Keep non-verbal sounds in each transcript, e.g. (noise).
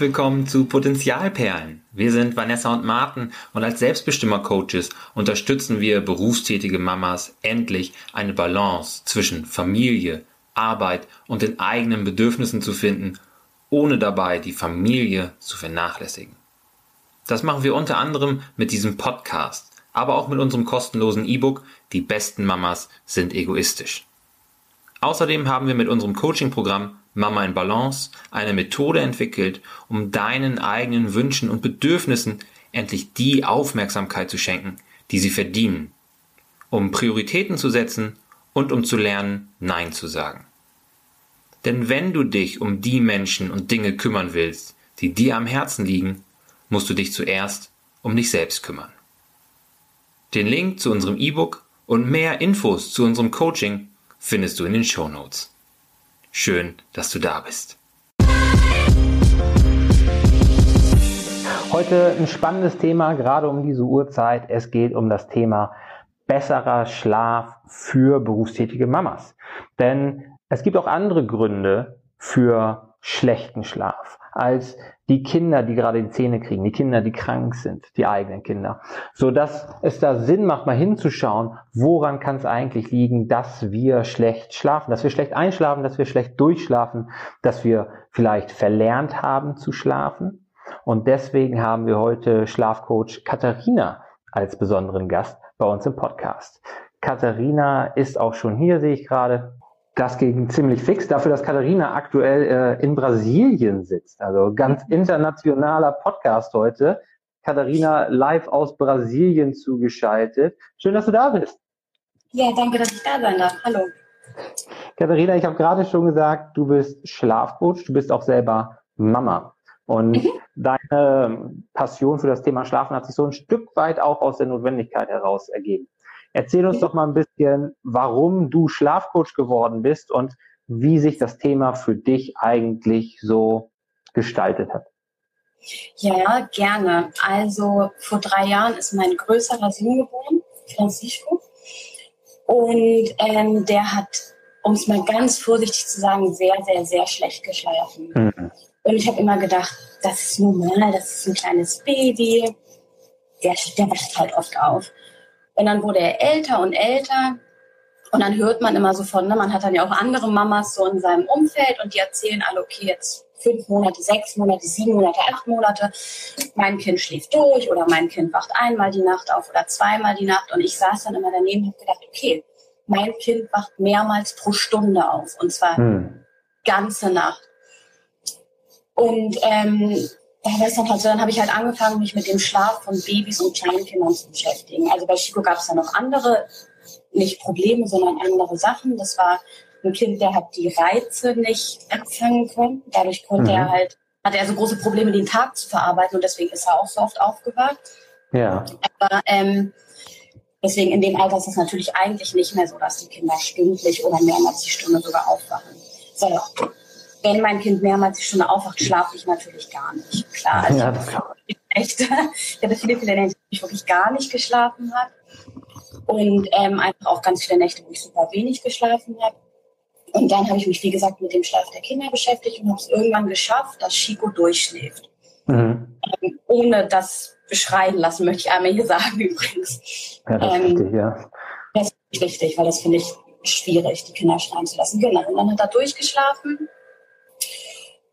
Willkommen zu Potenzialperlen. Wir sind Vanessa und Martin und als Selbstbestimmer-Coaches unterstützen wir berufstätige Mamas endlich eine Balance zwischen Familie, Arbeit und den eigenen Bedürfnissen zu finden, ohne dabei die Familie zu vernachlässigen. Das machen wir unter anderem mit diesem Podcast, aber auch mit unserem kostenlosen E-Book Die besten Mamas sind egoistisch. Außerdem haben wir mit unserem Coaching-Programm Mama in Balance eine Methode entwickelt, um deinen eigenen Wünschen und Bedürfnissen endlich die Aufmerksamkeit zu schenken, die sie verdienen, um Prioritäten zu setzen und um zu lernen, Nein zu sagen. Denn wenn du dich um die Menschen und Dinge kümmern willst, die dir am Herzen liegen, musst du dich zuerst um dich selbst kümmern. Den Link zu unserem E-Book und mehr Infos zu unserem Coaching findest du in den Show Notes. Schön, dass du da bist. Heute ein spannendes Thema, gerade um diese Uhrzeit. Es geht um das Thema besserer Schlaf für berufstätige Mamas. Denn es gibt auch andere Gründe für schlechten Schlaf als die Kinder, die gerade die Zähne kriegen, die Kinder, die krank sind, die eigenen Kinder, so dass es da Sinn macht, mal hinzuschauen, woran kann es eigentlich liegen, dass wir schlecht schlafen, dass wir schlecht einschlafen, dass wir schlecht durchschlafen, dass wir vielleicht verlernt haben zu schlafen. Und deswegen haben wir heute Schlafcoach Katharina als besonderen Gast bei uns im Podcast. Katharina ist auch schon hier, sehe ich gerade. Das ging ziemlich fix, dafür, dass Katharina aktuell äh, in Brasilien sitzt. Also ganz internationaler Podcast heute. Katharina live aus Brasilien zugeschaltet. Schön, dass du da bist. Ja, danke, dass ich da sein darf. Hallo. Katharina, ich habe gerade schon gesagt, du bist Schlafcoach, du bist auch selber Mama. Und mhm. deine Passion für das Thema Schlafen hat sich so ein Stück weit auch aus der Notwendigkeit heraus ergeben. Erzähl uns doch mal ein bisschen, warum du Schlafcoach geworden bist und wie sich das Thema für dich eigentlich so gestaltet hat. Ja, gerne. Also vor drei Jahren ist mein größerer Sohn geboren, Francisco. Und ähm, der hat, um es mal ganz vorsichtig zu sagen, sehr, sehr, sehr schlecht geschlafen. Mhm. Und ich habe immer gedacht, das ist normal, das ist ein kleines Baby. Der, der wacht halt oft auf. Und dann wurde er älter und älter. Und dann hört man immer so von, ne, man hat dann ja auch andere Mamas so in seinem Umfeld und die erzählen alle, okay, jetzt fünf Monate, sechs Monate, sieben Monate, acht Monate. Mein Kind schläft durch oder mein Kind wacht einmal die Nacht auf oder zweimal die Nacht. Und ich saß dann immer daneben und habe gedacht, okay, mein Kind wacht mehrmals pro Stunde auf und zwar hm. ganze Nacht. Und ähm, da war dann halt so, dann habe ich halt angefangen, mich mit dem Schlaf von Babys und Kleinkindern zu beschäftigen. Also bei Chico gab es ja noch andere, nicht Probleme, sondern andere Sachen. Das war ein Kind, der hat die Reize nicht empfangen können. Dadurch konnte mhm. er halt, hatte er so große Probleme, den Tag zu verarbeiten und deswegen ist er auch so oft aufgewacht. Ja. Aber ähm, deswegen in dem Alter ist es natürlich eigentlich nicht mehr so, dass die Kinder stündlich oder mehrmals die Stunde sogar aufwachen. So, wenn mein Kind mehrmals die Stunde aufwacht, schlafe ich natürlich gar nicht. Klar, also ja, (laughs) ich, habe echt, ich hatte viele, viele Nächte, wo ich wirklich gar nicht geschlafen habe. Und ähm, einfach auch ganz viele Nächte, wo ich super wenig geschlafen habe. Und dann habe ich mich, wie gesagt, mit dem Schlaf der Kinder beschäftigt und habe es irgendwann geschafft, dass Chico durchschläft. Mhm. Ähm, ohne das beschreien lassen, möchte ich einmal hier sagen (laughs) übrigens. Ja, das ist ähm, wichtig, ja. Das ist wichtig, weil das finde ich schwierig, die Kinder schreien zu lassen. Genau. Und dann hat er durchgeschlafen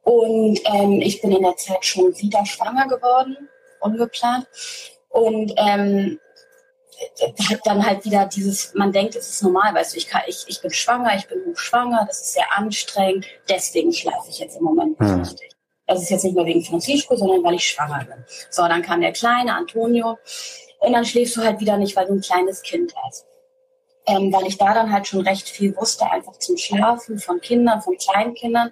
und ähm, ich bin in der Zeit schon wieder schwanger geworden, ungeplant. Und ähm, hat dann halt wieder dieses, man denkt, es ist normal, weißt du, ich, kann, ich, ich bin schwanger, ich bin hochschwanger, das ist sehr anstrengend, deswegen schlafe ich jetzt im Moment nicht hm. richtig. Das ist jetzt nicht mehr wegen Francisco, sondern weil ich schwanger bin. So, dann kam der kleine Antonio und dann schläfst du halt wieder nicht, weil du ein kleines Kind hast. Ähm, weil ich da dann halt schon recht viel wusste, einfach zum Schlafen von Kindern, von Kleinkindern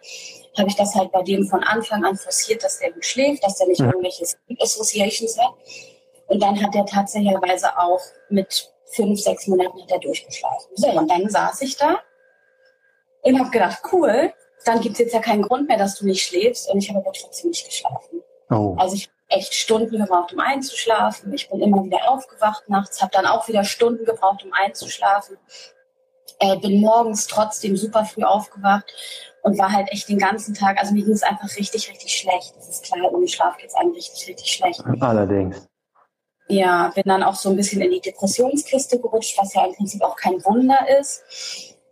habe ich das halt bei dem von Anfang an forciert, dass der gut schläft, dass der nicht mhm. irgendwelche Associations hat. Und dann hat er tatsächlicherweise auch mit fünf, sechs Monaten hat er durchgeschlafen. So, und dann saß ich da und habe gedacht, cool, dann gibt es jetzt ja keinen Grund mehr, dass du nicht schläfst. Und ich habe aber trotzdem nicht geschlafen. Oh. Also ich echt Stunden gebraucht, um einzuschlafen. Ich bin immer wieder aufgewacht nachts, habe dann auch wieder Stunden gebraucht, um einzuschlafen. Äh, bin morgens trotzdem super früh aufgewacht und war halt echt den ganzen Tag, also mir ging es einfach richtig, richtig schlecht. Das ist klar, ohne Schlaf geht es einem richtig, richtig schlecht. Allerdings. Ja, bin dann auch so ein bisschen in die Depressionskiste gerutscht, was ja im Prinzip auch kein Wunder ist.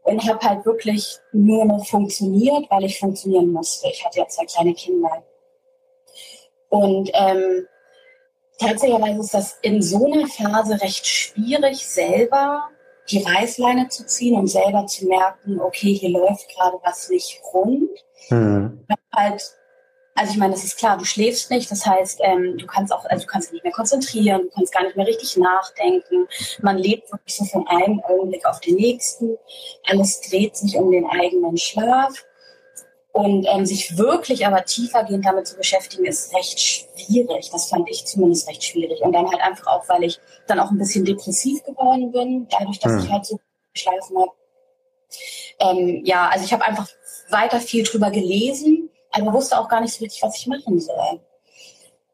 Und habe halt wirklich nur noch funktioniert, weil ich funktionieren musste. Ich hatte ja zwei kleine Kinder. Und ähm, tatsächlich ist das in so einer Phase recht schwierig, selber die Reißleine zu ziehen und selber zu merken, okay, hier läuft gerade was nicht rund. Mhm. Halt, also ich meine, das ist klar, du schläfst nicht, das heißt, ähm, du kannst auch, also du kannst dich nicht mehr konzentrieren, du kannst gar nicht mehr richtig nachdenken. Man lebt wirklich so von einem Augenblick auf den nächsten. Alles dreht sich um den eigenen Schlaf. Und ähm, sich wirklich aber tiefergehend damit zu beschäftigen, ist recht schwierig. Das fand ich zumindest recht schwierig. Und dann halt einfach auch, weil ich dann auch ein bisschen depressiv geworden bin, dadurch, dass hm. ich halt so geschlafen habe. Ähm, ja, also ich habe einfach weiter viel drüber gelesen, aber wusste auch gar nicht so richtig, was ich machen soll.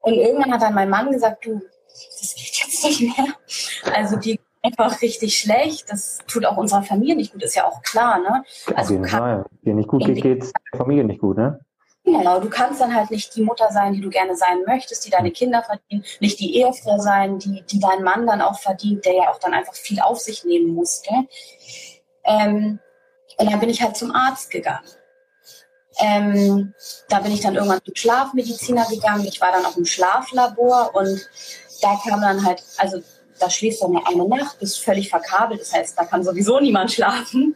Und irgendwann hat dann mein Mann gesagt, du, das geht jetzt nicht mehr. Also die einfach richtig schlecht. Das tut auch unserer Familie nicht gut, ist ja auch klar, ne? Also Auf jeden Fall. Dir nicht gut geht, geht der Familie nicht gut, ne? Genau, du kannst dann halt nicht die Mutter sein, die du gerne sein möchtest, die deine Kinder verdienen, nicht die Ehefrau sein, die, die dein Mann dann auch verdient, der ja auch dann einfach viel auf sich nehmen musste. Ähm, und dann bin ich halt zum Arzt gegangen. Ähm, da bin ich dann irgendwann zum Schlafmediziner gegangen. Ich war dann auch im Schlaflabor und da kam dann halt, also da schläfst du eine, eine Nacht, bist völlig verkabelt, das heißt, da kann sowieso niemand schlafen.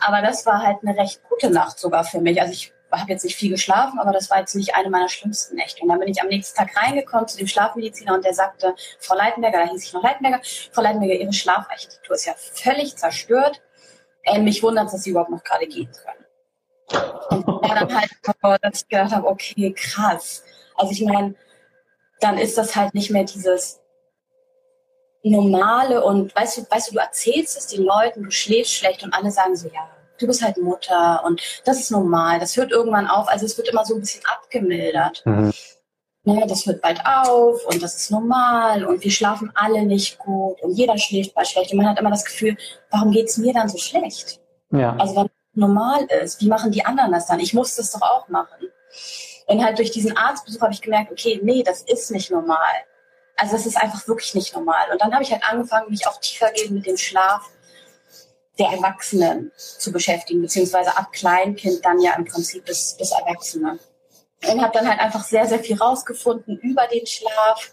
Aber das war halt eine recht gute Nacht sogar für mich. Also ich habe jetzt nicht viel geschlafen, aber das war jetzt nicht eine meiner schlimmsten Nächte. Und dann bin ich am nächsten Tag reingekommen zu dem Schlafmediziner und der sagte, Frau Leitenberger, da hieß ich noch Leitenberger, Frau Leitenberger, Ihre Schlafarchitektur ist ja völlig zerstört. Äh, mich wundert, dass Sie überhaupt noch gerade gehen können. Und war dann halt, dass ich gedacht habe, okay, krass. Also ich meine, dann ist das halt nicht mehr dieses, normale und weißt du, weißt du, du erzählst es den Leuten, du schläfst schlecht und alle sagen so, ja, du bist halt Mutter und das ist normal, das hört irgendwann auf, also es wird immer so ein bisschen abgemildert. Mhm. Ne, das hört bald auf und das ist normal und wir schlafen alle nicht gut und jeder schläft bald schlecht und man hat immer das Gefühl, warum geht's mir dann so schlecht? Ja. Also wenn es normal ist, wie machen die anderen das dann? Ich muss das doch auch machen. Und halt durch diesen Arztbesuch habe ich gemerkt, okay, nee, das ist nicht normal. Also es ist einfach wirklich nicht normal. Und dann habe ich halt angefangen, mich auch tiefergehend mit dem Schlaf der Erwachsenen zu beschäftigen, beziehungsweise ab Kleinkind dann ja im Prinzip bis, bis Erwachsene. Und habe dann halt einfach sehr, sehr viel rausgefunden über den Schlaf.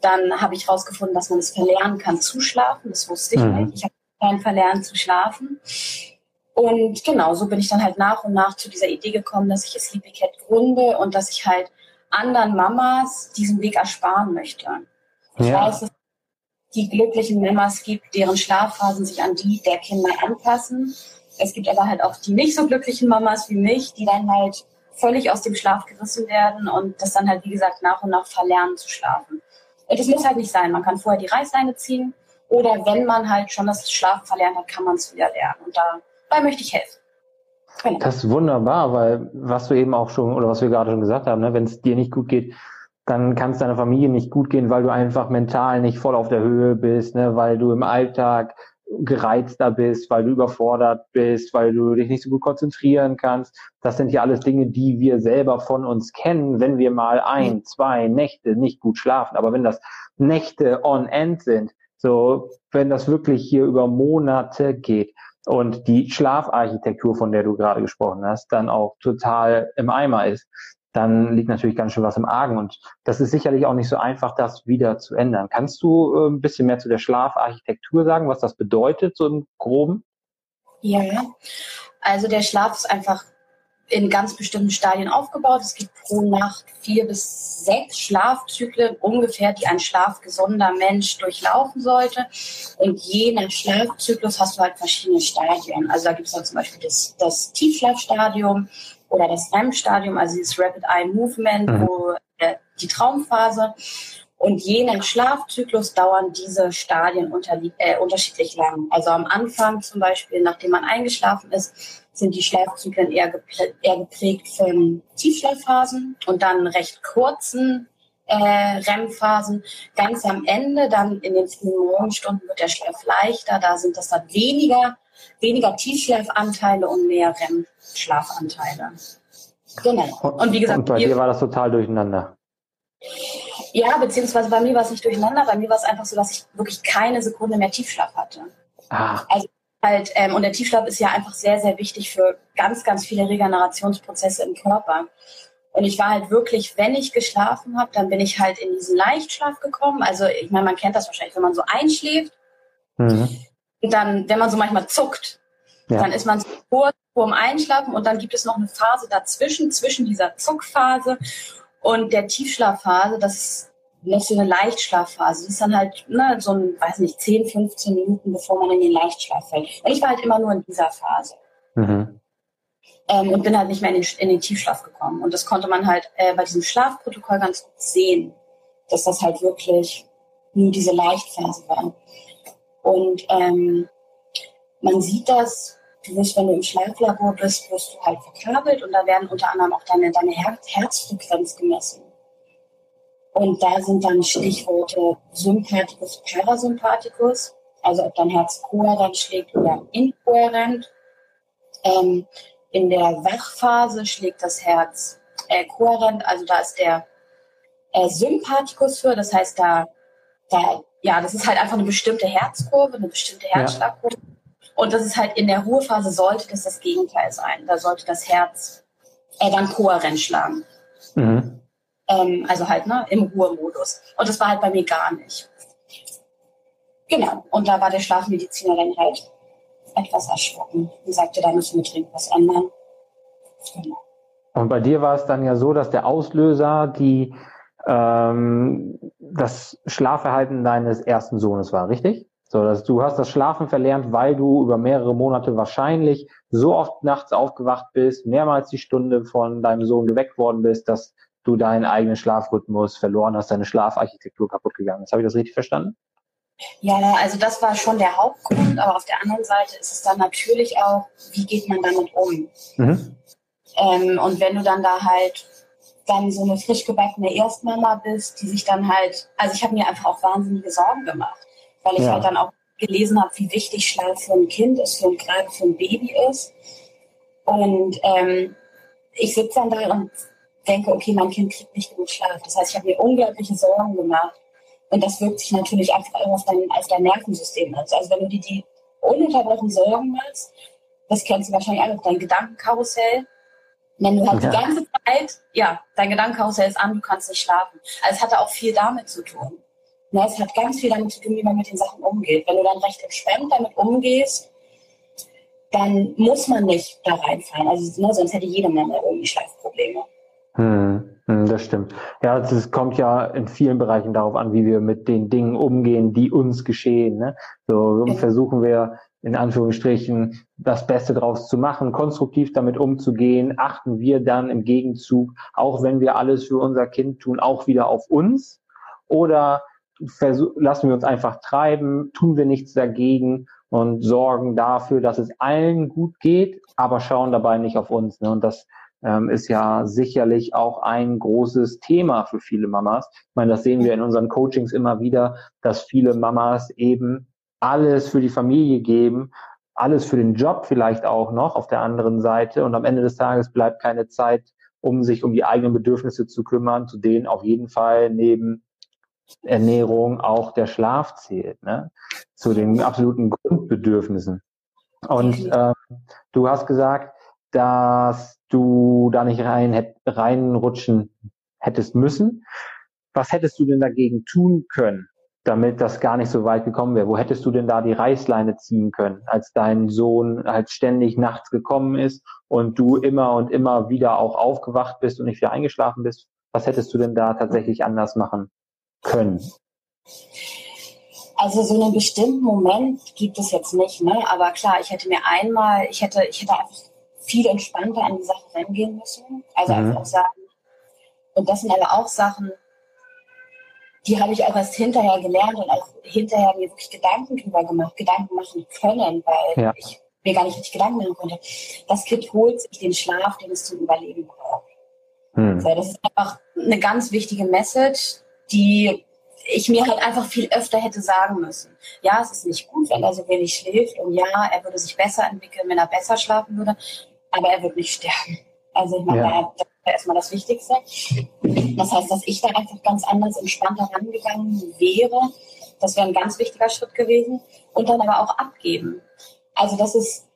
Dann habe ich rausgefunden, dass man es verlernen kann zu schlafen. Das wusste ich mhm. nicht. Ich habe keinen verlernt zu schlafen. Und genau, so bin ich dann halt nach und nach zu dieser Idee gekommen, dass ich Sleepy Cat gründe und dass ich halt anderen Mamas diesen Weg ersparen möchte. Ich ja. weiß, dass es die glücklichen Mamas gibt, deren Schlafphasen sich an die der Kinder anpassen. Es gibt aber halt auch die nicht so glücklichen Mamas wie mich, die dann halt völlig aus dem Schlaf gerissen werden und das dann halt, wie gesagt, nach und nach verlernen zu schlafen. Und das muss halt nicht sein. Man kann vorher die Reißleine ziehen oder wenn man halt schon das Schlafen verlernt hat, kann man es wieder lernen. Und dabei möchte ich helfen. Genau. Das ist wunderbar, weil was du eben auch schon, oder was wir gerade schon gesagt haben, ne, wenn es dir nicht gut geht, dann kann es deiner Familie nicht gut gehen, weil du einfach mental nicht voll auf der Höhe bist, ne, weil du im Alltag gereizter bist, weil du überfordert bist, weil du dich nicht so gut konzentrieren kannst. Das sind ja alles Dinge, die wir selber von uns kennen, wenn wir mal ein, zwei Nächte nicht gut schlafen. Aber wenn das Nächte on end sind, so wenn das wirklich hier über Monate geht, und die Schlafarchitektur, von der du gerade gesprochen hast, dann auch total im Eimer ist, dann liegt natürlich ganz schön was im Argen. Und das ist sicherlich auch nicht so einfach, das wieder zu ändern. Kannst du äh, ein bisschen mehr zu der Schlafarchitektur sagen, was das bedeutet, so im Groben? Ja, also der Schlaf ist einfach in ganz bestimmten Stadien aufgebaut. Es gibt pro Nacht vier bis sechs Schlafzyklen ungefähr, die ein schlafgesunder Mensch durchlaufen sollte. Und je nach Schlafzyklus hast du halt verschiedene Stadien. Also da gibt es dann zum Beispiel das, das Tiefschlafstadium oder das REM-Stadium, also dieses Rapid Eye Movement, mhm. wo äh, die Traumphase. Und je nach Schlafzyklus dauern diese Stadien äh, unterschiedlich lang. Also am Anfang zum Beispiel, nachdem man eingeschlafen ist, sind die Schlafzyklen eher, eher geprägt von Tiefschlafphasen und dann recht kurzen äh, REM-Phasen. Ganz am Ende, dann in den frühen Morgenstunden wird der Schlaf leichter, da sind das dann weniger weniger Tiefschlafanteile und mehr REM-Schlafanteile. Genau. Und wie gesagt, und bei dir war das total durcheinander. Ja, beziehungsweise bei mir war es nicht durcheinander, bei mir war es einfach so, dass ich wirklich keine Sekunde mehr Tiefschlaf hatte. Ah. Also halt, ähm, und der Tiefschlaf ist ja einfach sehr, sehr wichtig für ganz, ganz viele Regenerationsprozesse im Körper. Und ich war halt wirklich, wenn ich geschlafen habe, dann bin ich halt in diesen Leichtschlaf gekommen. Also ich meine, man kennt das wahrscheinlich, wenn man so einschläft. Mhm. Und dann, wenn man so manchmal zuckt, ja. dann ist man so kurz vorm Einschlafen und dann gibt es noch eine Phase dazwischen, zwischen dieser Zuckphase und der Tiefschlafphase. Das noch so eine Leichtschlafphase. Das ist dann halt ne, so ein, weiß nicht, 10, 15 Minuten, bevor man in den Leichtschlaf fällt. Und ich war halt immer nur in dieser Phase. Mhm ähm, und bin halt nicht mehr in den, in den, Tiefschlaf gekommen. Und das konnte man halt äh, bei diesem Schlafprotokoll ganz gut sehen, dass das halt wirklich nur diese Leichtphase war. Und ähm, man sieht das, du wirst, wenn du im Schlaflabor bist, wirst du halt verkabelt und da werden unter anderem auch deine, deine Her Herzfrequenz gemessen. Und da sind dann Stichworte Sympathikus, Parasympathikus, also ob dein Herz kohärent schlägt oder inkohärent. Ähm, in der Wachphase schlägt das Herz äh, kohärent, also da ist der äh, Sympathikus für, das heißt, da, da, ja, das ist halt einfach eine bestimmte Herzkurve, eine bestimmte Herzschlagkurve. Ja. Und das ist halt in der Ruhephase sollte das das Gegenteil sein. Da sollte das Herz äh, dann kohärent schlagen. Mhm. Ähm, also halt ne, im Ruhemodus. Und das war halt bei mir gar nicht. Genau. Und da war der Schlafmediziner dann halt etwas erschrocken und sagte, da müssen wir dringend was ändern. Genau. Und bei dir war es dann ja so, dass der Auslöser die ähm, das Schlafverhalten deines ersten Sohnes war, richtig? So, dass du hast das Schlafen verlernt, weil du über mehrere Monate wahrscheinlich so oft nachts aufgewacht bist, mehrmals die Stunde von deinem Sohn geweckt worden bist, dass du deinen eigenen Schlafrhythmus verloren hast, deine Schlafarchitektur kaputt gegangen ist. Habe ich das richtig verstanden? Ja, also das war schon der Hauptgrund, aber auf der anderen Seite ist es dann natürlich auch, wie geht man damit um? Mhm. Ähm, und wenn du dann da halt dann so eine frisch gebackene Erstmama bist, die sich dann halt, also ich habe mir einfach auch wahnsinnige Sorgen gemacht, weil ich ja. halt dann auch gelesen habe, wie wichtig Schlaf für ein Kind ist, für ein, gerade für ein Baby ist. Und ähm, ich sitze dann da und denke, okay, mein Kind kriegt nicht genug Schlaf. Das heißt, ich habe mir unglaubliche Sorgen gemacht. Und das wirkt sich natürlich einfach auf dein, auf dein Nervensystem aus. Also wenn du dir die ununterbrochen Sorgen machst, das kennst du wahrscheinlich auch, dein Gedankenkarussell. Wenn du halt ja. die ganze Zeit, ja, dein Gedankenkarussell ist an, du kannst nicht schlafen. Also es hatte auch viel damit zu tun. Ja, ne, es hat ganz viel damit zu tun, wie man mit den Sachen umgeht. Wenn du dann recht entspannt damit umgehst, dann muss man nicht da reinfallen. Also ne, sonst hätte jeder Mann irgendwie Schlafprobleme. Hm. Hm, das stimmt. Ja, es kommt ja in vielen Bereichen darauf an, wie wir mit den Dingen umgehen, die uns geschehen. Ne? So versuchen wir in Anführungsstrichen das Beste draus zu machen, konstruktiv damit umzugehen, achten wir dann im Gegenzug, auch wenn wir alles für unser Kind tun, auch wieder auf uns oder lassen wir uns einfach treiben, tun wir nichts dagegen und sorgen dafür, dass es allen gut geht, aber schauen dabei nicht auf uns. Ne? Und das ähm, ist ja sicherlich auch ein großes Thema für viele Mamas. Ich meine, das sehen wir in unseren Coachings immer wieder, dass viele Mamas eben alles für die Familie geben, alles für den Job vielleicht auch noch auf der anderen Seite und am Ende des Tages bleibt keine Zeit, um sich um die eigenen Bedürfnisse zu kümmern, zu denen auf jeden Fall neben Ernährung auch der Schlaf zählt, ne? zu den absoluten Grundbedürfnissen. Und äh, du hast gesagt, dass du da nicht rein, reinrutschen hättest müssen. Was hättest du denn dagegen tun können, damit das gar nicht so weit gekommen wäre? Wo hättest du denn da die Reißleine ziehen können, als dein Sohn halt ständig nachts gekommen ist und du immer und immer wieder auch aufgewacht bist und nicht wieder eingeschlafen bist? Was hättest du denn da tatsächlich anders machen können? Also so einen bestimmten Moment gibt es jetzt nicht, ne? Aber klar, ich hätte mir einmal, ich hätte, ich hätte einfach viel entspannter an die Sache rangehen müssen. Also mhm. einfach sagen, und das sind aber auch Sachen, die habe ich auch erst hinterher gelernt und auch hinterher mir wirklich Gedanken drüber gemacht, Gedanken machen können, weil ja. ich mir gar nicht richtig Gedanken machen konnte. Das Kind holt sich den Schlaf, den es zum Überleben braucht. Mhm. So, das ist einfach eine ganz wichtige Message, die ich mir halt einfach viel öfter hätte sagen müssen. Ja, es ist nicht gut, wenn er so wenig schläft und ja, er würde sich besser entwickeln, wenn er besser schlafen würde, aber er wird nicht sterben. Also ich meine, ja. das ist erstmal das Wichtigste. Das heißt, dass ich da einfach ganz anders entspannter rangegangen wäre. Das wäre ein ganz wichtiger Schritt gewesen. Und dann aber auch abgeben. Also das ist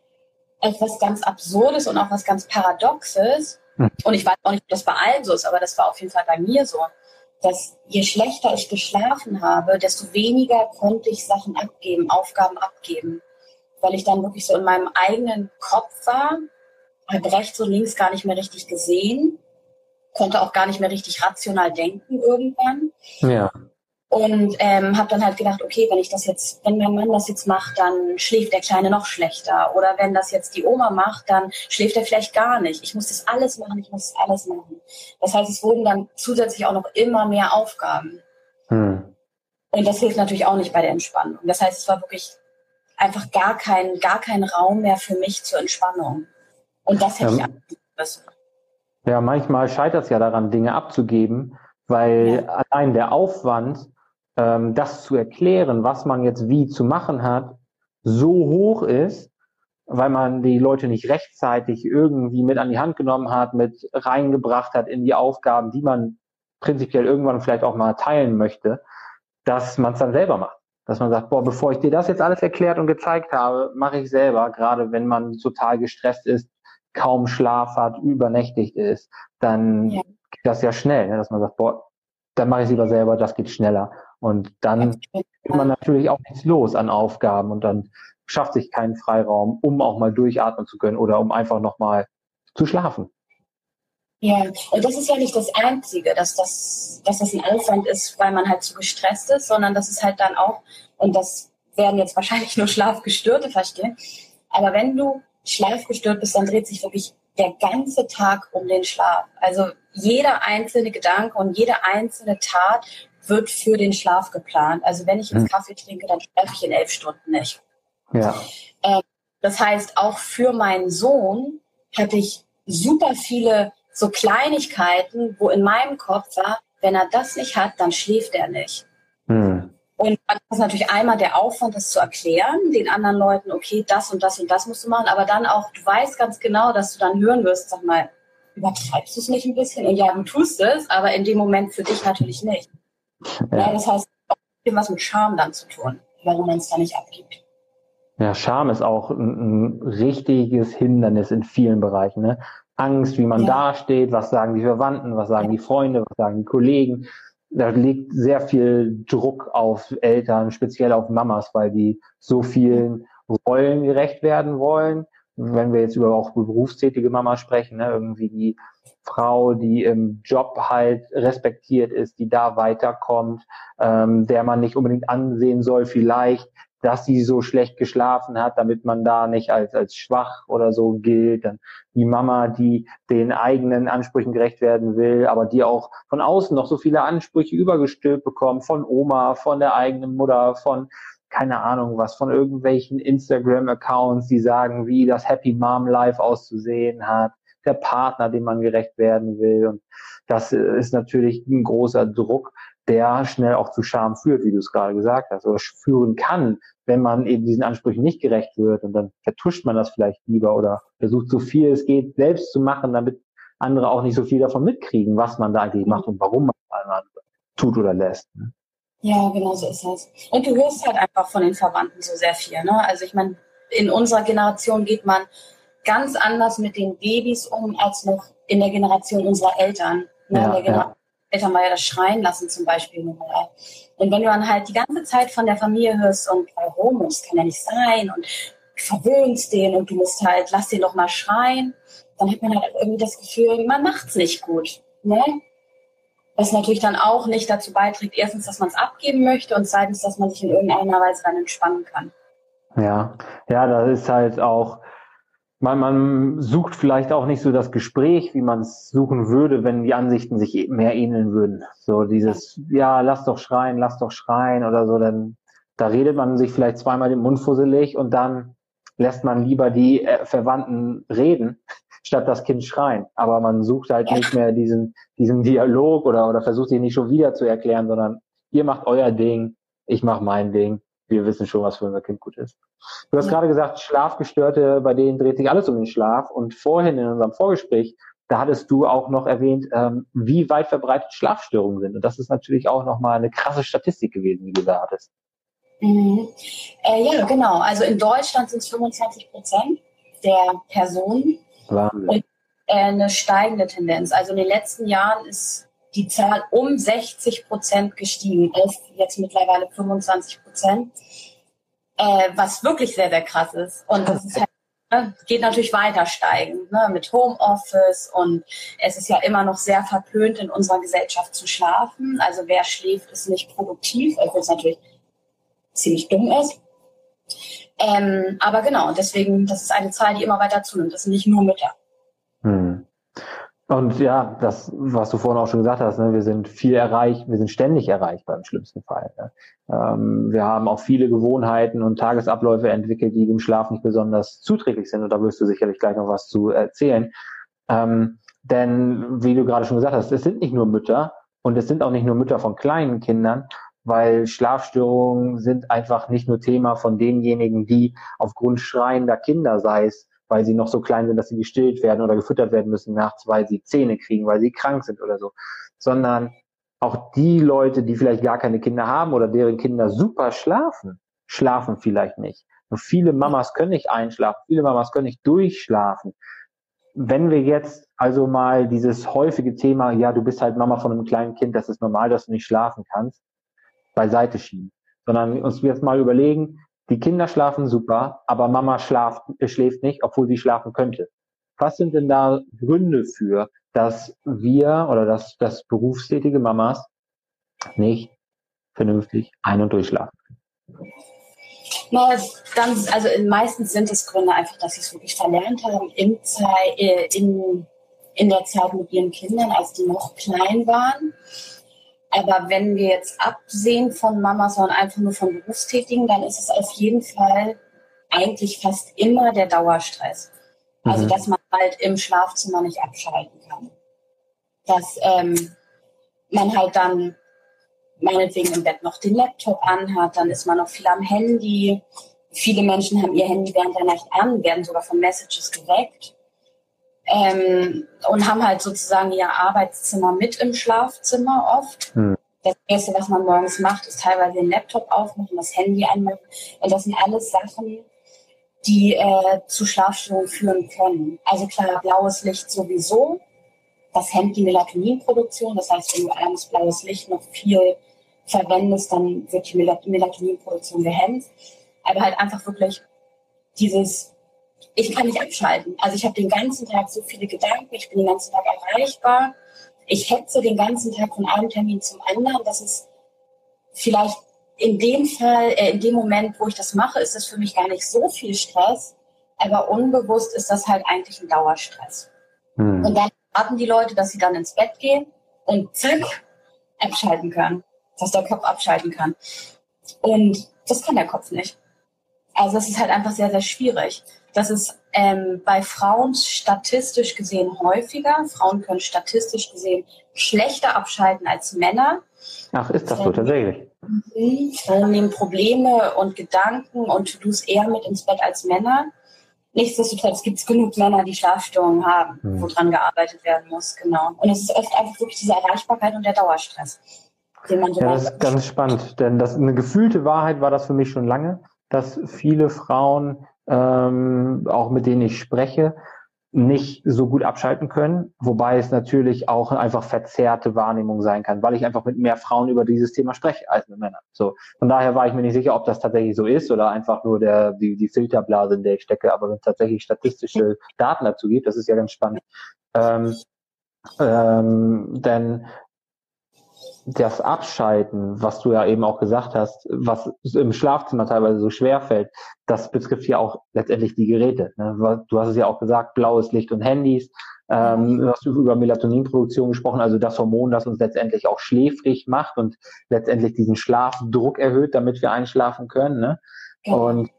etwas ganz Absurdes und auch was ganz Paradoxes. Hm. Und ich weiß auch nicht, ob das bei allen so ist, aber das war auf jeden Fall bei mir so dass je schlechter ich geschlafen habe, desto weniger konnte ich Sachen abgeben, Aufgaben abgeben. Weil ich dann wirklich so in meinem eigenen Kopf war, habe rechts und links gar nicht mehr richtig gesehen, konnte auch gar nicht mehr richtig rational denken irgendwann. Ja. Und ähm, habe dann halt gedacht, okay, wenn ich das jetzt, wenn mein Mann das jetzt macht, dann schläft der Kleine noch schlechter. Oder wenn das jetzt die Oma macht, dann schläft er vielleicht gar nicht. Ich muss das alles machen, ich muss das alles machen. Das heißt, es wurden dann zusätzlich auch noch immer mehr Aufgaben. Hm. Und das hilft natürlich auch nicht bei der Entspannung. Das heißt, es war wirklich einfach gar kein, gar kein Raum mehr für mich zur Entspannung. Und das hätte ja. ich müssen. Ja, manchmal scheitert es ja daran, Dinge abzugeben, weil ja. allein der Aufwand, ähm, das zu erklären, was man jetzt wie zu machen hat, so hoch ist, weil man die Leute nicht rechtzeitig irgendwie mit an die Hand genommen hat, mit reingebracht hat in die Aufgaben, die man prinzipiell irgendwann vielleicht auch mal teilen möchte, dass man es dann selber macht. Dass man sagt, boah, bevor ich dir das jetzt alles erklärt und gezeigt habe, mache ich selber, gerade wenn man total gestresst ist, kaum Schlaf hat, übernächtigt ist, dann ja. geht das ja schnell, ne? dass man sagt, boah, dann mache ich es lieber selber, das geht schneller. Und dann wird man natürlich auch nichts los an Aufgaben und dann schafft sich keinen Freiraum, um auch mal durchatmen zu können oder um einfach nochmal zu schlafen. Ja, und das ist ja nicht das Einzige, dass das, dass das ein Aufwand ist, weil man halt zu gestresst ist, sondern das ist halt dann auch, und das werden jetzt wahrscheinlich nur Schlafgestörte verstehen, aber wenn du schlafgestört bist, dann dreht sich wirklich der ganze Tag um den Schlaf. Also jeder einzelne Gedanke und jede einzelne Tat wird für den Schlaf geplant. Also wenn ich jetzt hm. Kaffee trinke, dann schlafe ich in elf Stunden nicht. Ja. Ähm, das heißt, auch für meinen Sohn hatte ich super viele so Kleinigkeiten, wo in meinem Kopf war, wenn er das nicht hat, dann schläft er nicht. Und dann ist natürlich einmal der Aufwand, das zu erklären, den anderen Leuten, okay, das und das und das musst du machen, aber dann auch, du weißt ganz genau, dass du dann hören wirst, sag mal, übertreibst du es nicht ein bisschen? Und ja, du tust es, aber in dem Moment für dich natürlich nicht. Ja. ja das heißt, auch was mit Scham dann zu tun, warum man es da nicht abgibt. Ja, Scham ist auch ein, ein richtiges Hindernis in vielen Bereichen. Ne? Angst, wie man ja. dasteht, was sagen die Verwandten, was sagen die Freunde, was sagen die Kollegen. Da liegt sehr viel Druck auf Eltern, speziell auf Mamas, weil die so vielen Rollen gerecht werden wollen. Wenn wir jetzt über auch berufstätige Mama sprechen, ne, irgendwie die Frau, die im Job halt respektiert ist, die da weiterkommt, ähm, der man nicht unbedingt ansehen soll, vielleicht, dass sie so schlecht geschlafen hat, damit man da nicht als, als schwach oder so gilt. Dann die Mama, die den eigenen Ansprüchen gerecht werden will, aber die auch von außen noch so viele Ansprüche übergestülpt bekommt, von Oma, von der eigenen Mutter, von keine Ahnung was von irgendwelchen Instagram-Accounts, die sagen, wie das Happy Mom Life auszusehen hat, der Partner, dem man gerecht werden will. Und das ist natürlich ein großer Druck, der schnell auch zu Scham führt, wie du es gerade gesagt hast, oder führen kann, wenn man eben diesen Ansprüchen nicht gerecht wird. Und dann vertuscht man das vielleicht lieber oder versucht so viel es geht selbst zu machen, damit andere auch nicht so viel davon mitkriegen, was man da eigentlich macht und warum man es tut oder lässt. Ne? Ja, genau so ist es. Und du hörst halt einfach von den Verwandten so sehr viel. Ne? Also ich meine, in unserer Generation geht man ganz anders mit den Babys um als noch in der Generation unserer Eltern. Ne? Ja, in der Generation ja. Eltern war ja das Schreien lassen zum Beispiel. Und wenn du dann halt die ganze Zeit von der Familie hörst und warum, das kann ja nicht sein und verwöhnst den und du musst halt, lass den doch mal schreien, dann hat man halt irgendwie das Gefühl, man macht's nicht gut. Ne? was natürlich dann auch nicht dazu beiträgt, erstens, dass man es abgeben möchte und zweitens, dass man sich in irgendeiner Weise dann entspannen kann. Ja, ja, das ist halt auch, man, man sucht vielleicht auch nicht so das Gespräch, wie man es suchen würde, wenn die Ansichten sich mehr ähneln würden. So dieses, ja, lass doch schreien, lass doch schreien oder so, dann da redet man sich vielleicht zweimal den Mund fusselig und dann lässt man lieber die äh, Verwandten reden, (laughs) statt das Kind schreien. Aber man sucht halt nicht mehr diesen, diesen Dialog oder, oder versucht ihn nicht schon wieder zu erklären, sondern ihr macht euer Ding, ich mache mein Ding, wir wissen schon, was für unser Kind gut ist. Du hast ja. gerade gesagt, Schlafgestörte, bei denen dreht sich alles um den Schlaf. Und vorhin in unserem Vorgespräch, da hattest du auch noch erwähnt, ähm, wie weit verbreitet Schlafstörungen sind. Und das ist natürlich auch nochmal eine krasse Statistik gewesen, die du da hattest. Mhm. Äh, ja, genau. Also in Deutschland sind es 25 Prozent der Personen. Wahnsinn. Und äh, eine steigende Tendenz. Also in den letzten Jahren ist die Zahl um 60 Prozent gestiegen, auf jetzt mittlerweile 25 Prozent, äh, was wirklich sehr, sehr krass ist. Und das ist halt, ne, geht natürlich weiter steigend ne, mit Homeoffice und es ist ja immer noch sehr verpönt in unserer Gesellschaft zu schlafen. Also wer schläft, ist nicht produktiv, obwohl es natürlich ziemlich dumm ist. Ähm, aber genau, deswegen, das ist eine Zahl, die immer weiter zunimmt. Das sind nicht nur Mütter. Und ja, das, was du vorhin auch schon gesagt hast, ne, wir sind viel erreicht, wir sind ständig erreichbar im schlimmsten Fall. Ne? Ähm, wir haben auch viele Gewohnheiten und Tagesabläufe entwickelt, die dem Schlaf nicht besonders zuträglich sind. Und da wirst du sicherlich gleich noch was zu erzählen. Ähm, denn, wie du gerade schon gesagt hast, es sind nicht nur Mütter und es sind auch nicht nur Mütter von kleinen Kindern, weil Schlafstörungen sind einfach nicht nur Thema von denjenigen, die aufgrund schreiender Kinder, sei es weil sie noch so klein sind, dass sie gestillt werden oder gefüttert werden müssen nachts, weil sie Zähne kriegen, weil sie krank sind oder so, sondern auch die Leute, die vielleicht gar keine Kinder haben oder deren Kinder super schlafen, schlafen vielleicht nicht. Und viele Mamas können nicht einschlafen, viele Mamas können nicht durchschlafen. Wenn wir jetzt also mal dieses häufige Thema, ja, du bist halt Mama von einem kleinen Kind, das ist normal, dass du nicht schlafen kannst, beiseite schieben, sondern uns jetzt mal überlegen, die Kinder schlafen super, aber Mama schlaft, schläft nicht, obwohl sie schlafen könnte. Was sind denn da Gründe für, dass wir oder dass, dass berufstätige Mamas nicht vernünftig ein- und durchschlafen? Na, ganz, also meistens sind es Gründe einfach, dass sie es wirklich verlernt haben in, äh, in, in der Zeit mit ihren Kindern, als die noch klein waren. Aber wenn wir jetzt absehen von Mamas, sondern einfach nur von Berufstätigen, dann ist es auf jeden Fall eigentlich fast immer der Dauerstress. Also, mhm. dass man halt im Schlafzimmer nicht abschalten kann. Dass ähm, man halt dann meinetwegen im Bett noch den Laptop anhat, dann ist man noch viel am Handy. Viele Menschen haben ihr Handy während der Nacht an, werden sogar von Messages geweckt ähm, und haben halt sozusagen ihr Arbeitszimmer mit im Schlafzimmer oft. Hm. Das Erste, was man morgens macht, ist teilweise den Laptop aufmachen, das Handy anmachen. Und das sind alles Sachen, die äh, zu Schlafstörungen führen können. Also klar, blaues Licht sowieso. Das hemmt die Melatoninproduktion. Das heißt, wenn du abends blaues Licht noch viel verwendest, dann wird die Melatoninproduktion gehemmt. Aber halt einfach wirklich dieses ich kann nicht abschalten. Also ich habe den ganzen Tag so viele Gedanken, ich bin den ganzen Tag erreichbar. Ich hetze den ganzen Tag von einem Termin zum anderen. Das ist vielleicht in dem Fall, äh, in dem Moment, wo ich das mache, ist das für mich gar nicht so viel Stress, aber unbewusst ist das halt eigentlich ein Dauerstress. Hm. Und dann warten die Leute, dass sie dann ins Bett gehen und zack, abschalten können, dass der Kopf abschalten kann. Und das kann der Kopf nicht. Also es ist halt einfach sehr, sehr schwierig. Das ist ähm, bei Frauen statistisch gesehen häufiger. Frauen können statistisch gesehen schlechter abschalten als Männer. Ach, ist das so tatsächlich? Mhm. Frauen nehmen Probleme und Gedanken und To-Dos eher mit ins Bett als Männer. Nichtsdestotrotz gibt es genug Männer, die Schlafstörungen haben, hm. wo dran gearbeitet werden muss, genau. Und es ist oft einfach wirklich diese Erreichbarkeit und der Dauerstress. Den man so ja, das ist ganz spannend, denn das eine gefühlte Wahrheit war das für mich schon lange, dass viele Frauen ähm, auch mit denen ich spreche, nicht so gut abschalten können, wobei es natürlich auch einfach verzerrte Wahrnehmung sein kann, weil ich einfach mit mehr Frauen über dieses Thema spreche als mit Männern. So von daher war ich mir nicht sicher, ob das tatsächlich so ist oder einfach nur der die, die Filterblase, in der ich stecke. Aber wenn es tatsächlich statistische Daten dazu gibt, das ist ja ganz spannend. Ähm, ähm, denn das Abschalten, was du ja eben auch gesagt hast, was im Schlafzimmer teilweise so schwer fällt, das betrifft ja auch letztendlich die Geräte. Ne? Du hast es ja auch gesagt, blaues Licht und Handys. Ähm, du hast über Melatoninproduktion gesprochen, also das Hormon, das uns letztendlich auch schläfrig macht und letztendlich diesen Schlafdruck erhöht, damit wir einschlafen können. Ne? Ja. Und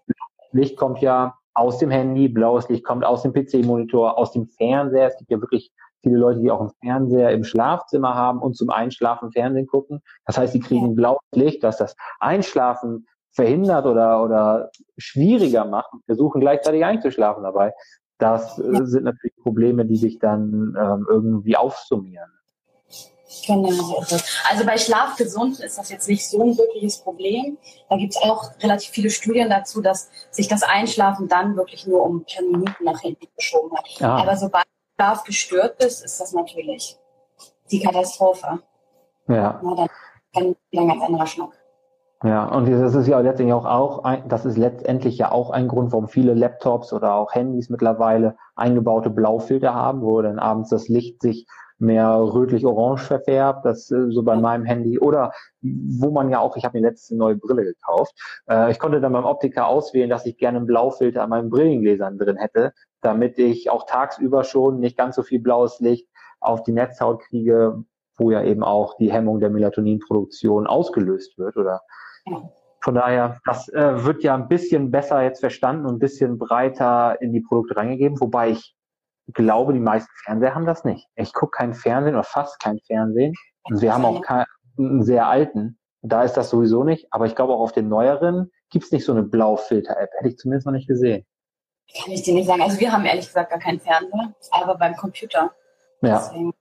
Licht kommt ja aus dem Handy, blaues Licht kommt aus dem PC-Monitor, aus dem Fernseher. Es gibt ja wirklich viele Leute, die auch einen Fernseher im Schlafzimmer haben und zum Einschlafen Fernsehen gucken. Das heißt, sie kriegen blaues Licht, dass das Einschlafen verhindert oder, oder schwieriger macht und versuchen gleichzeitig einzuschlafen dabei. Das äh, sind natürlich Probleme, die sich dann ähm, irgendwie aufsummieren. Genau. Also bei Schlafgesunden ist das jetzt nicht so ein wirkliches Problem. Da gibt es auch relativ viele Studien dazu, dass sich das Einschlafen dann wirklich nur um ein paar Minuten nach hinten geschoben hat. Ah. Aber sobald Schlaf gestört ist, ist das natürlich die Katastrophe. Ja. Na, dann, dann ein ganz anderer Schnack. Ja, und das ist ja letztendlich auch, auch ein, das ist letztendlich ja auch ein Grund, warum viele Laptops oder auch Handys mittlerweile eingebaute Blaufilter haben, wo dann abends das Licht sich mehr rötlich-orange verfärbt, das äh, so bei meinem Handy oder wo man ja auch, ich habe mir letzte neue Brille gekauft, äh, ich konnte dann beim Optiker auswählen, dass ich gerne einen Blaufilter an meinen Brillengläsern drin hätte, damit ich auch tagsüber schon nicht ganz so viel blaues Licht auf die Netzhaut kriege, wo ja eben auch die Hemmung der Melatoninproduktion ausgelöst wird oder? Von daher, das äh, wird ja ein bisschen besser jetzt verstanden und ein bisschen breiter in die Produkte reingegeben, wobei ich glaube, die meisten Fernseher haben das nicht. Ich gucke kein Fernsehen oder fast kein Fernsehen. Und wir haben auch keinen, einen sehr alten. Da ist das sowieso nicht. Aber ich glaube auch auf den neueren gibt es nicht so eine Blaufilter-App. Hätte ich zumindest noch nicht gesehen. Kann ich dir nicht sagen. Also wir haben ehrlich gesagt gar keinen Fernseher, aber beim Computer. Ja. Deswegen,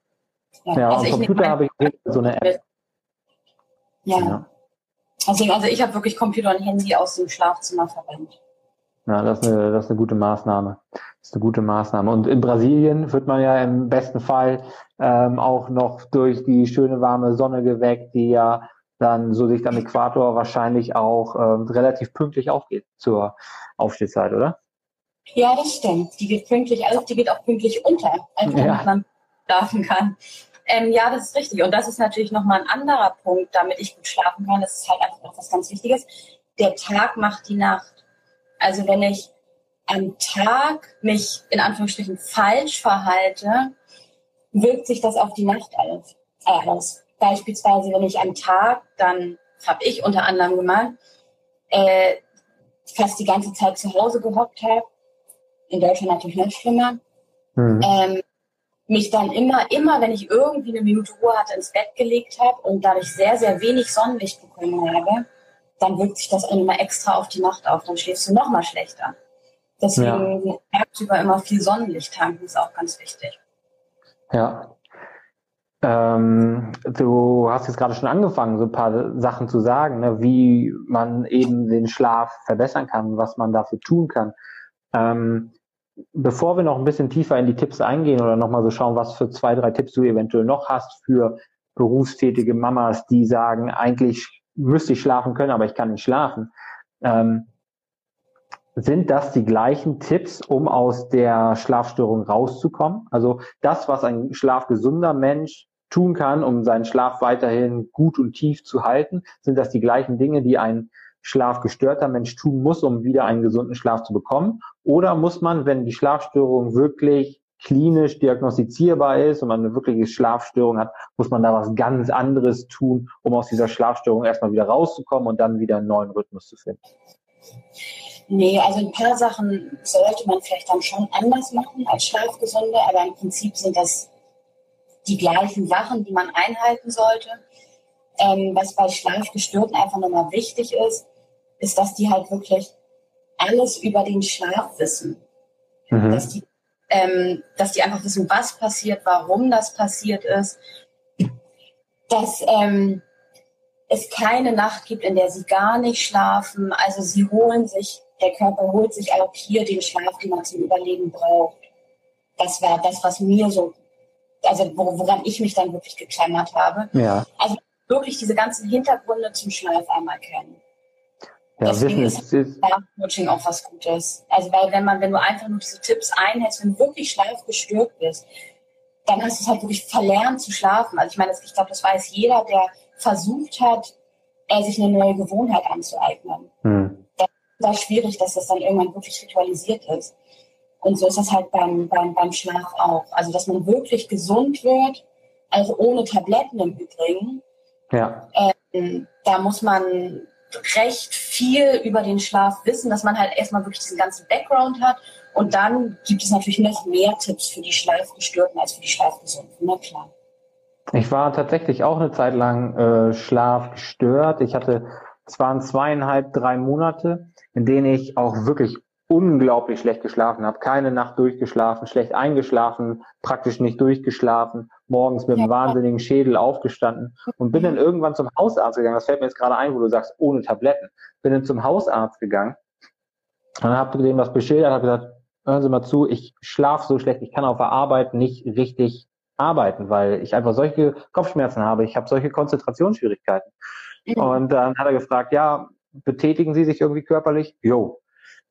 ja, ja also Computer habe ich so eine App. Ja. ja. Deswegen, also ich habe wirklich Computer und Handy aus dem Schlafzimmer verwendet. Ja, das ist, eine, das ist eine gute Maßnahme. Das ist eine gute Maßnahme. Und in Brasilien wird man ja im besten Fall ähm, auch noch durch die schöne warme Sonne geweckt, die ja dann so dicht am Äquator wahrscheinlich auch ähm, relativ pünktlich aufgeht zur Aufstehzeit, oder? Ja, das stimmt. Die geht pünktlich auf, die geht auch pünktlich unter, einfach ja. damit man schlafen kann. Ähm, ja, das ist richtig. Und das ist natürlich nochmal ein anderer Punkt, damit ich gut schlafen kann. Das ist halt einfach noch was ganz Wichtiges. Der Tag macht die Nacht. Also wenn ich am Tag mich in Anführungsstrichen falsch verhalte, wirkt sich das auf die Nacht aus. aus. Beispielsweise, wenn ich am Tag, dann habe ich unter anderem gemacht, äh, fast die ganze Zeit zu Hause gehockt habe. In Deutschland natürlich noch schlimmer. Mhm. Ähm, mich dann immer, immer, wenn ich irgendwie eine Minute Ruhe hatte, ins Bett gelegt habe und dadurch sehr, sehr wenig Sonnenlicht bekommen habe, dann wirkt sich das immer extra auf die Nacht auf. Dann schläfst du noch mal schlechter. Deswegen ja. tagsüber immer viel Sonnenlicht tanken ist auch ganz wichtig. Ja. Ähm, du hast jetzt gerade schon angefangen, so ein paar Sachen zu sagen, ne, wie man eben den Schlaf verbessern kann, was man dafür tun kann. Ähm, bevor wir noch ein bisschen tiefer in die Tipps eingehen oder nochmal so schauen, was für zwei, drei Tipps du eventuell noch hast für berufstätige Mamas, die sagen, eigentlich müsste ich schlafen können, aber ich kann nicht schlafen. Ähm, sind das die gleichen Tipps, um aus der Schlafstörung rauszukommen? Also das, was ein schlafgesunder Mensch tun kann, um seinen Schlaf weiterhin gut und tief zu halten, sind das die gleichen Dinge, die ein schlafgestörter Mensch tun muss, um wieder einen gesunden Schlaf zu bekommen? Oder muss man, wenn die Schlafstörung wirklich klinisch diagnostizierbar ist und man eine wirkliche Schlafstörung hat, muss man da was ganz anderes tun, um aus dieser Schlafstörung erstmal wieder rauszukommen und dann wieder einen neuen Rhythmus zu finden? Nee, also ein paar Sachen sollte man vielleicht dann schon anders machen als Schlafgesunde, aber im Prinzip sind das die gleichen Sachen, die man einhalten sollte. Ähm, was bei Schlafgestörten einfach nochmal wichtig ist, ist, dass die halt wirklich alles über den Schlaf wissen. Mhm. Dass, die, ähm, dass die einfach wissen, was passiert, warum das passiert ist. Dass ähm, es keine Nacht gibt, in der sie gar nicht schlafen. Also sie holen sich, der Körper holt sich auch hier den Schlaf, den man zum Überleben braucht. Das war das, was mir so, also woran ich mich dann wirklich geklammert habe. Ja. Also wirklich diese ganzen Hintergründe zum Schlaf einmal kennen. Ja, Deswegen ist, ist Coaching auch was Gutes. Also weil wenn man, wenn du einfach nur diese Tipps einhältst, wenn du wirklich schlafgestört bist, dann hast du es halt wirklich verlernt zu schlafen. Also ich meine, ich glaube, das weiß jeder, der versucht hat, äh, sich eine neue Gewohnheit anzueignen. Hm. Das war schwierig, dass das dann irgendwann wirklich ritualisiert ist. Und so ist das halt beim, beim, beim Schlaf auch. Also dass man wirklich gesund wird, also ohne Tabletten im Übrigen. Ja. Ähm, da muss man recht viel über den Schlaf wissen, dass man halt erstmal wirklich diesen ganzen Background hat Und dann gibt es natürlich noch mehr Tipps für die Schlafgestörten als für die Schlafgesunden, na klar. Ich war tatsächlich auch eine Zeit lang äh, schlafgestört. Ich hatte, waren zweieinhalb, drei Monate, in denen ich auch wirklich unglaublich schlecht geschlafen habe, keine Nacht durchgeschlafen, schlecht eingeschlafen, praktisch nicht durchgeschlafen, morgens mit einem ja. wahnsinnigen Schädel aufgestanden und bin dann irgendwann zum Hausarzt gegangen. Das fällt mir jetzt gerade ein, wo du sagst, ohne Tabletten. Bin dann zum Hausarzt gegangen und habe dem was beschildert, habe gesagt, hören Sie mal zu, ich schlafe so schlecht, ich kann auf der Arbeit nicht richtig arbeiten, weil ich einfach solche Kopfschmerzen habe, ich habe solche Konzentrationsschwierigkeiten. Mhm. Und dann hat er gefragt, ja, betätigen Sie sich irgendwie körperlich? Jo,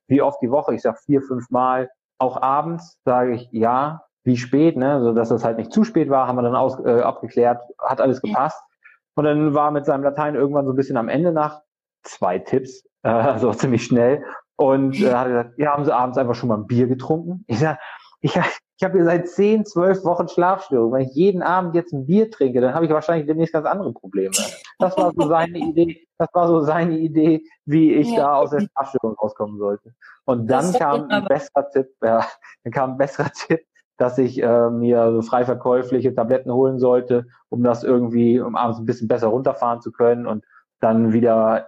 wie oft die Woche? Ich sage vier, fünf Mal. Auch abends sage ich ja. Wie spät, ne? So dass es halt nicht zu spät war, haben wir dann aus, äh, abgeklärt, hat alles gepasst. Und dann war mit seinem Latein irgendwann so ein bisschen am Ende nach zwei Tipps, (laughs) äh, also ziemlich schnell. Und äh, hat gesagt, ja, haben Sie abends einfach schon mal ein Bier getrunken? Ich sage, ich, ich habe hier seit zehn, zwölf Wochen Schlafstörung. Wenn ich jeden Abend jetzt ein Bier trinke, dann habe ich wahrscheinlich demnächst ganz andere Probleme. Das war so seine (laughs) Idee. Das war so seine Idee, wie ich ja. da aus der Schlafstörung rauskommen sollte. Und dann kam ein besserer Tipp, ja, dann kam ein besserer (laughs) Tipp, dass ich äh, mir so frei verkäufliche Tabletten holen sollte, um das irgendwie, um abends ein bisschen besser runterfahren zu können und dann wieder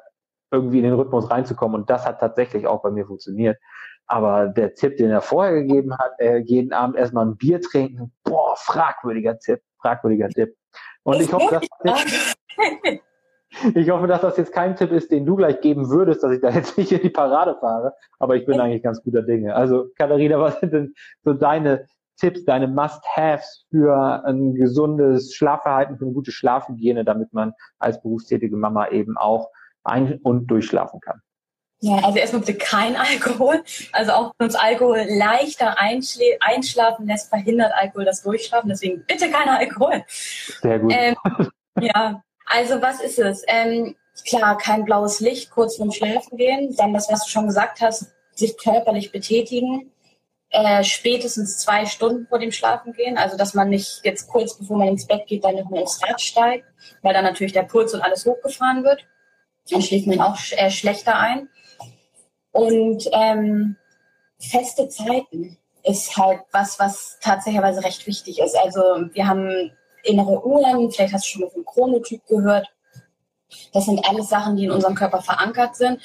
irgendwie in den Rhythmus reinzukommen. Und das hat tatsächlich auch bei mir funktioniert. Aber der Tipp, den er vorher gegeben hat, äh, jeden Abend erstmal ein Bier trinken, boah, fragwürdiger Tipp, fragwürdiger Tipp. Und ich hoffe, dass ich hoffe, dass das jetzt kein Tipp ist, den du gleich geben würdest, dass ich da jetzt nicht in die Parade fahre. Aber ich bin eigentlich ganz guter Dinge. Also, Katharina, was sind denn so deine Tipps, deine Must-Haves für ein gesundes Schlafverhalten, für eine gute Schlafhygiene, damit man als berufstätige Mama eben auch ein- und durchschlafen kann? Ja, also erstmal bitte kein (laughs) Alkohol. Also auch wenn uns Alkohol leichter einschlafen lässt, verhindert Alkohol das Durchschlafen. Deswegen bitte kein Alkohol. Sehr gut. Ähm, ja, also was ist es? Ähm, klar, kein blaues Licht kurz vorm Schlafen gehen. Dann das, was du schon gesagt hast, sich körperlich betätigen. Äh, spätestens zwei Stunden vor dem Schlafen gehen. Also dass man nicht jetzt kurz bevor man ins Bett geht, dann nochmal ins Rad steigt, weil dann natürlich der Puls und alles hochgefahren wird. Dann schläft man auch äh, schlechter ein. Und ähm, feste Zeiten ist halt was, was tatsächlich recht wichtig ist. Also wir haben innere Uhren, vielleicht hast du schon mal vom Chronotyp gehört. Das sind alles Sachen, die in unserem Körper verankert sind.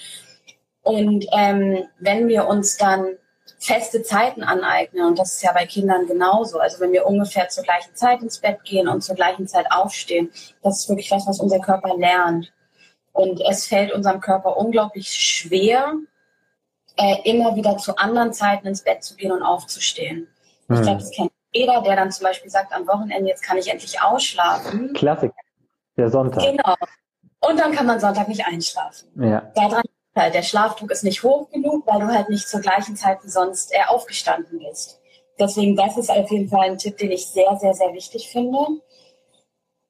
Und ähm, wenn wir uns dann feste Zeiten aneignen, und das ist ja bei Kindern genauso, also wenn wir ungefähr zur gleichen Zeit ins Bett gehen und zur gleichen Zeit aufstehen, das ist wirklich was, was unser Körper lernt. Und es fällt unserem Körper unglaublich schwer, äh, immer wieder zu anderen Zeiten ins Bett zu gehen und aufzustehen. Hm. Ich glaube, das kennt jeder, der dann zum Beispiel sagt, am Wochenende, jetzt kann ich endlich ausschlafen. Klassik, der Sonntag. Genau. Und dann kann man Sonntag nicht einschlafen. Ja. Daran halt, der Schlafdruck ist nicht hoch genug, weil du halt nicht zur gleichen Zeit wie sonst äh, aufgestanden bist. Deswegen, das ist auf jeden Fall ein Tipp, den ich sehr, sehr, sehr wichtig finde.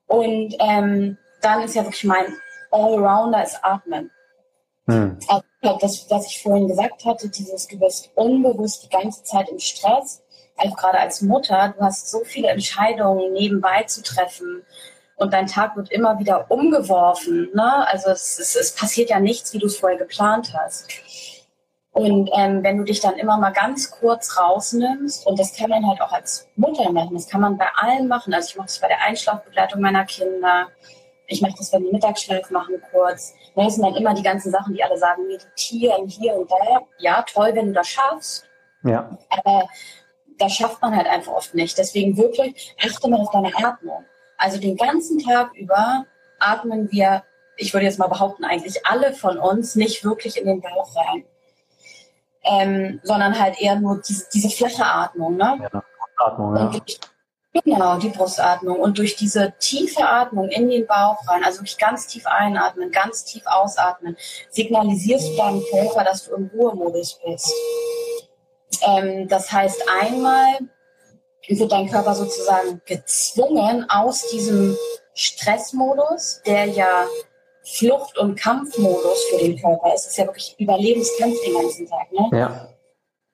Und ähm, dann ist ja wirklich mein Allrounder ist Atmen. Hm. Also das, was ich vorhin gesagt hatte, dieses, du bist unbewusst die ganze Zeit im Stress, also gerade als Mutter, du hast so viele Entscheidungen nebenbei zu treffen und dein Tag wird immer wieder umgeworfen. Ne? Also es, es, es passiert ja nichts, wie du es vorher geplant hast. Und ähm, wenn du dich dann immer mal ganz kurz rausnimmst, und das kann man halt auch als Mutter machen, das kann man bei allen machen. Also ich mache das bei der Einschlafbegleitung meiner Kinder, ich mache das, wenn die Mittagsschlaf machen kurz. Das sind dann immer die ganzen Sachen, die alle sagen, meditieren hier und da. Ja, toll, wenn du das schaffst. Ja. Aber das schafft man halt einfach oft nicht. Deswegen wirklich achte mal auf deine Atmung. Also den ganzen Tag über atmen wir, ich würde jetzt mal behaupten, eigentlich alle von uns nicht wirklich in den Bauch rein. Ähm, sondern halt eher nur diese, diese flache Atmung. Ne? Ja, Atmung, ja. Genau, die Brustatmung. Und durch diese tiefe Atmung in den Bauch rein, also wirklich ganz tief einatmen, ganz tief ausatmen, signalisierst du deinem Körper, dass du im Ruhemodus bist. Ähm, das heißt, einmal wird dein Körper sozusagen gezwungen aus diesem Stressmodus, der ja Flucht- und Kampfmodus für den Körper ist. Das ist ja wirklich Überlebenskampf den ganzen Tag. Ne? Ja.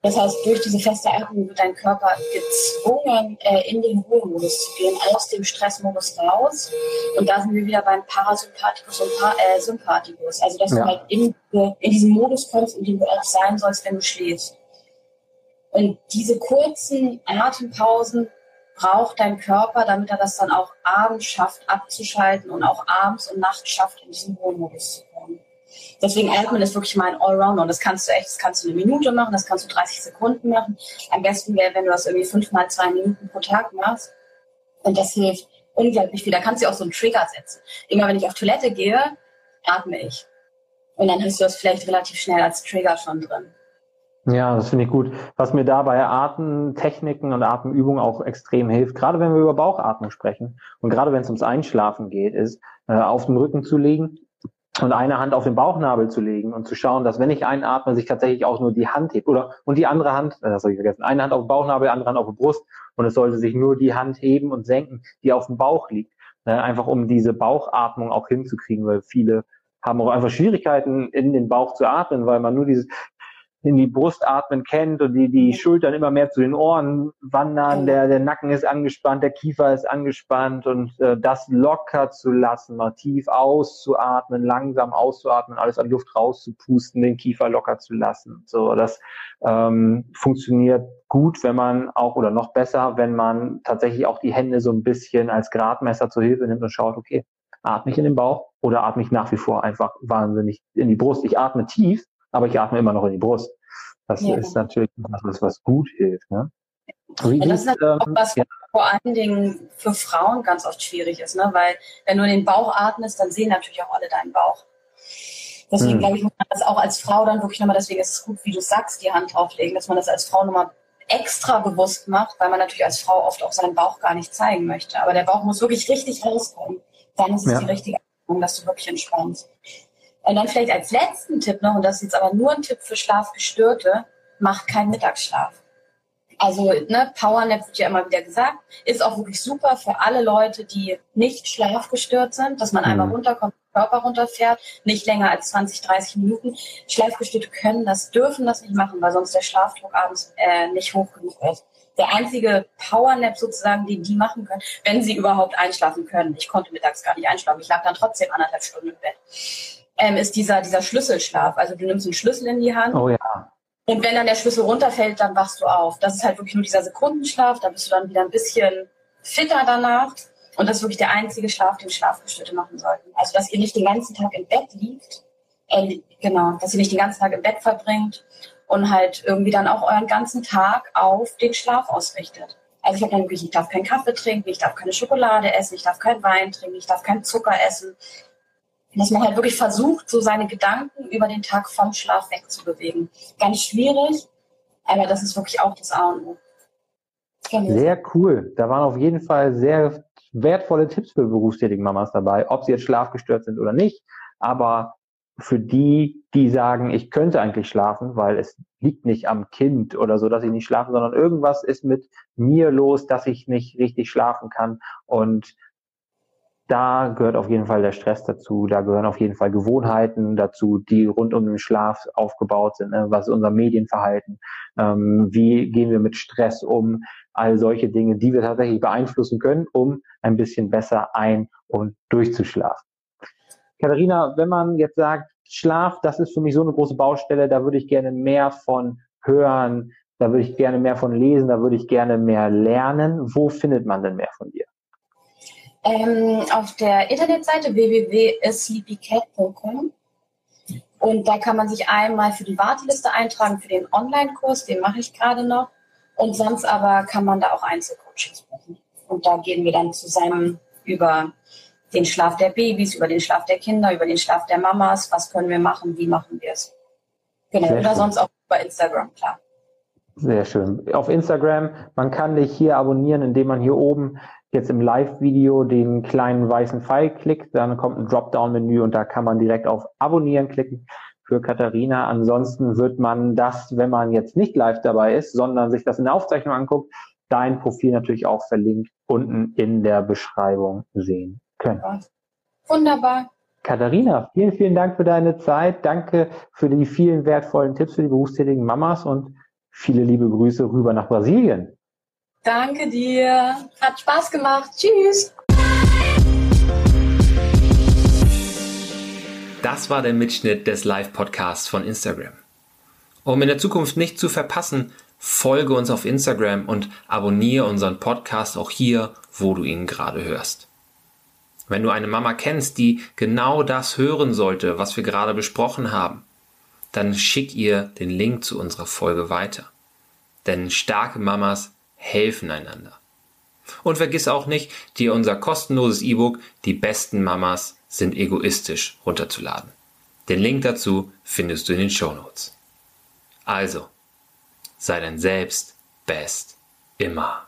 Das heißt, durch diese feste Atmung wird dein Körper gezwungen, äh, in den Ruhemodus zu gehen, aus dem Stressmodus raus. Und da sind wir wieder beim Parasympathikus und pa äh, Sympathikus. Also, dass ja. du halt in, in diesen Modus kommst, in dem du auch sein sollst, wenn du schläfst. Und diese kurzen Atempausen braucht dein Körper, damit er das dann auch abends schafft, abzuschalten und auch abends und nachts schafft, in diesen Ruhemodus zu kommen. Deswegen Atmen ist wirklich mal ein Allrounder und das kannst du echt, das kannst du eine Minute machen, das kannst du 30 Sekunden machen. Am besten wäre, wenn du das irgendwie fünfmal zwei Minuten pro Tag machst. Und das hilft unglaublich viel. Da kannst du auch so einen Trigger setzen. Immer wenn ich auf Toilette gehe, atme ich. Und dann hast du das vielleicht relativ schnell als Trigger schon drin. Ja, das finde ich gut. Was mir da bei Atemtechniken und Atemübungen auch extrem hilft, gerade wenn wir über Bauchatmung sprechen und gerade wenn es ums Einschlafen geht, ist äh, auf den Rücken zu legen und eine Hand auf den Bauchnabel zu legen und zu schauen, dass wenn ich einatme, sich tatsächlich auch nur die Hand hebt oder und die andere Hand, äh, das habe ich vergessen, eine Hand auf den Bauchnabel, andere Hand auf die Brust und es sollte sich nur die Hand heben und senken, die auf dem Bauch liegt, äh, einfach um diese Bauchatmung auch hinzukriegen, weil viele haben auch einfach Schwierigkeiten in den Bauch zu atmen, weil man nur dieses in die Brust atmen kennt und die, die Schultern immer mehr zu den Ohren wandern, der, der Nacken ist angespannt, der Kiefer ist angespannt und äh, das locker zu lassen, mal tief auszuatmen, langsam auszuatmen, alles an Luft rauszupusten, den Kiefer locker zu lassen. So, das ähm, funktioniert gut, wenn man auch oder noch besser, wenn man tatsächlich auch die Hände so ein bisschen als Gradmesser zur Hilfe nimmt und schaut, okay, atme ich in den Bauch oder atme ich nach wie vor einfach wahnsinnig in die Brust. Ich atme tief, aber ich atme immer noch in die Brust. Das ja. ist natürlich was, was gut hilft. Ne? Wie ja, das ist natürlich auch ähm, was, ja. vor allen Dingen für Frauen ganz oft schwierig ist, ne? weil wenn du in den Bauch atmest, dann sehen natürlich auch alle deinen Bauch. Deswegen hm. glaube ich, muss man das auch als Frau dann wirklich nochmal, deswegen ist es gut, wie du sagst, die Hand drauflegen, dass man das als Frau nochmal extra bewusst macht, weil man natürlich als Frau oft auch seinen Bauch gar nicht zeigen möchte. Aber der Bauch muss wirklich richtig rauskommen. Dann ist es ja. die richtige Atmung, dass du wirklich entspannst. Und dann vielleicht als letzten Tipp noch, und das ist jetzt aber nur ein Tipp für Schlafgestörte, macht keinen Mittagsschlaf. Also ne, Powernap wird ja immer wieder gesagt, ist auch wirklich super für alle Leute, die nicht schlafgestört sind, dass man mhm. einmal runterkommt, Körper runterfährt, nicht länger als 20, 30 Minuten. Schlafgestörte können das, dürfen das nicht machen, weil sonst der Schlafdruck abends äh, nicht hoch genug ist. Der einzige Powernap sozusagen, den die machen können, wenn sie überhaupt einschlafen können. Ich konnte mittags gar nicht einschlafen. Ich lag dann trotzdem anderthalb Stunden im Bett ähm, ist dieser, dieser Schlüsselschlaf. Also du nimmst einen Schlüssel in die Hand. Oh ja. Und wenn dann der Schlüssel runterfällt, dann wachst du auf. Das ist halt wirklich nur dieser Sekundenschlaf. Da bist du dann wieder ein bisschen fitter danach. Und das ist wirklich der einzige Schlaf, den Schlafgestörte machen sollten. Also, dass ihr nicht den ganzen Tag im Bett liegt. Äh, genau, dass ihr nicht den ganzen Tag im Bett verbringt und halt irgendwie dann auch euren ganzen Tag auf den Schlaf ausrichtet. Also ich habe dann wirklich, ich darf keinen Kaffee trinken, ich darf keine Schokolade essen, ich darf keinen Wein trinken, ich darf keinen Zucker essen, dass man halt wirklich versucht, so seine Gedanken über den Tag vom Schlaf wegzubewegen. Ganz schwierig, aber das ist wirklich auch das A und O. Genau. Sehr cool. Da waren auf jeden Fall sehr wertvolle Tipps für berufstätige Mamas dabei, ob sie jetzt schlafgestört sind oder nicht. Aber für die, die sagen, ich könnte eigentlich schlafen, weil es liegt nicht am Kind oder so, dass ich nicht schlafe, sondern irgendwas ist mit mir los, dass ich nicht richtig schlafen kann. Und da gehört auf jeden Fall der Stress dazu, da gehören auf jeden Fall Gewohnheiten dazu, die rund um den Schlaf aufgebaut sind. Ne? Was ist unser Medienverhalten? Ähm, wie gehen wir mit Stress um? All solche Dinge, die wir tatsächlich beeinflussen können, um ein bisschen besser ein- und durchzuschlafen. Katharina, wenn man jetzt sagt, Schlaf, das ist für mich so eine große Baustelle, da würde ich gerne mehr von hören, da würde ich gerne mehr von lesen, da würde ich gerne mehr lernen. Wo findet man denn mehr von dir? Ähm, auf der Internetseite www.sleepycat.com und da kann man sich einmal für die Warteliste eintragen für den Online-Kurs, den mache ich gerade noch. Und sonst aber kann man da auch Einzelcoachings buchen. Und da gehen wir dann zusammen über den Schlaf der Babys, über den Schlaf der Kinder, über den Schlaf der Mamas. Was können wir machen? Wie machen wir es? Genau. Sehr Oder schön. sonst auch über Instagram, klar. Sehr schön. Auf Instagram, man kann dich hier abonnieren, indem man hier oben jetzt im Live-Video den kleinen weißen Pfeil klickt, dann kommt ein Dropdown-Menü und da kann man direkt auf Abonnieren klicken für Katharina. Ansonsten wird man das, wenn man jetzt nicht live dabei ist, sondern sich das in der Aufzeichnung anguckt, dein Profil natürlich auch verlinkt unten in der Beschreibung sehen können. Wunderbar. Katharina, vielen, vielen Dank für deine Zeit. Danke für die vielen wertvollen Tipps für die berufstätigen Mamas und viele liebe Grüße rüber nach Brasilien. Danke dir. Hat Spaß gemacht. Tschüss. Das war der Mitschnitt des Live-Podcasts von Instagram. Um in der Zukunft nicht zu verpassen, folge uns auf Instagram und abonniere unseren Podcast auch hier, wo du ihn gerade hörst. Wenn du eine Mama kennst, die genau das hören sollte, was wir gerade besprochen haben, dann schick ihr den Link zu unserer Folge weiter. Denn starke Mamas helfen einander. Und vergiss auch nicht, dir unser kostenloses E-Book Die besten Mamas sind egoistisch runterzuladen. Den Link dazu findest du in den Show Notes. Also, sei dein Selbst best immer.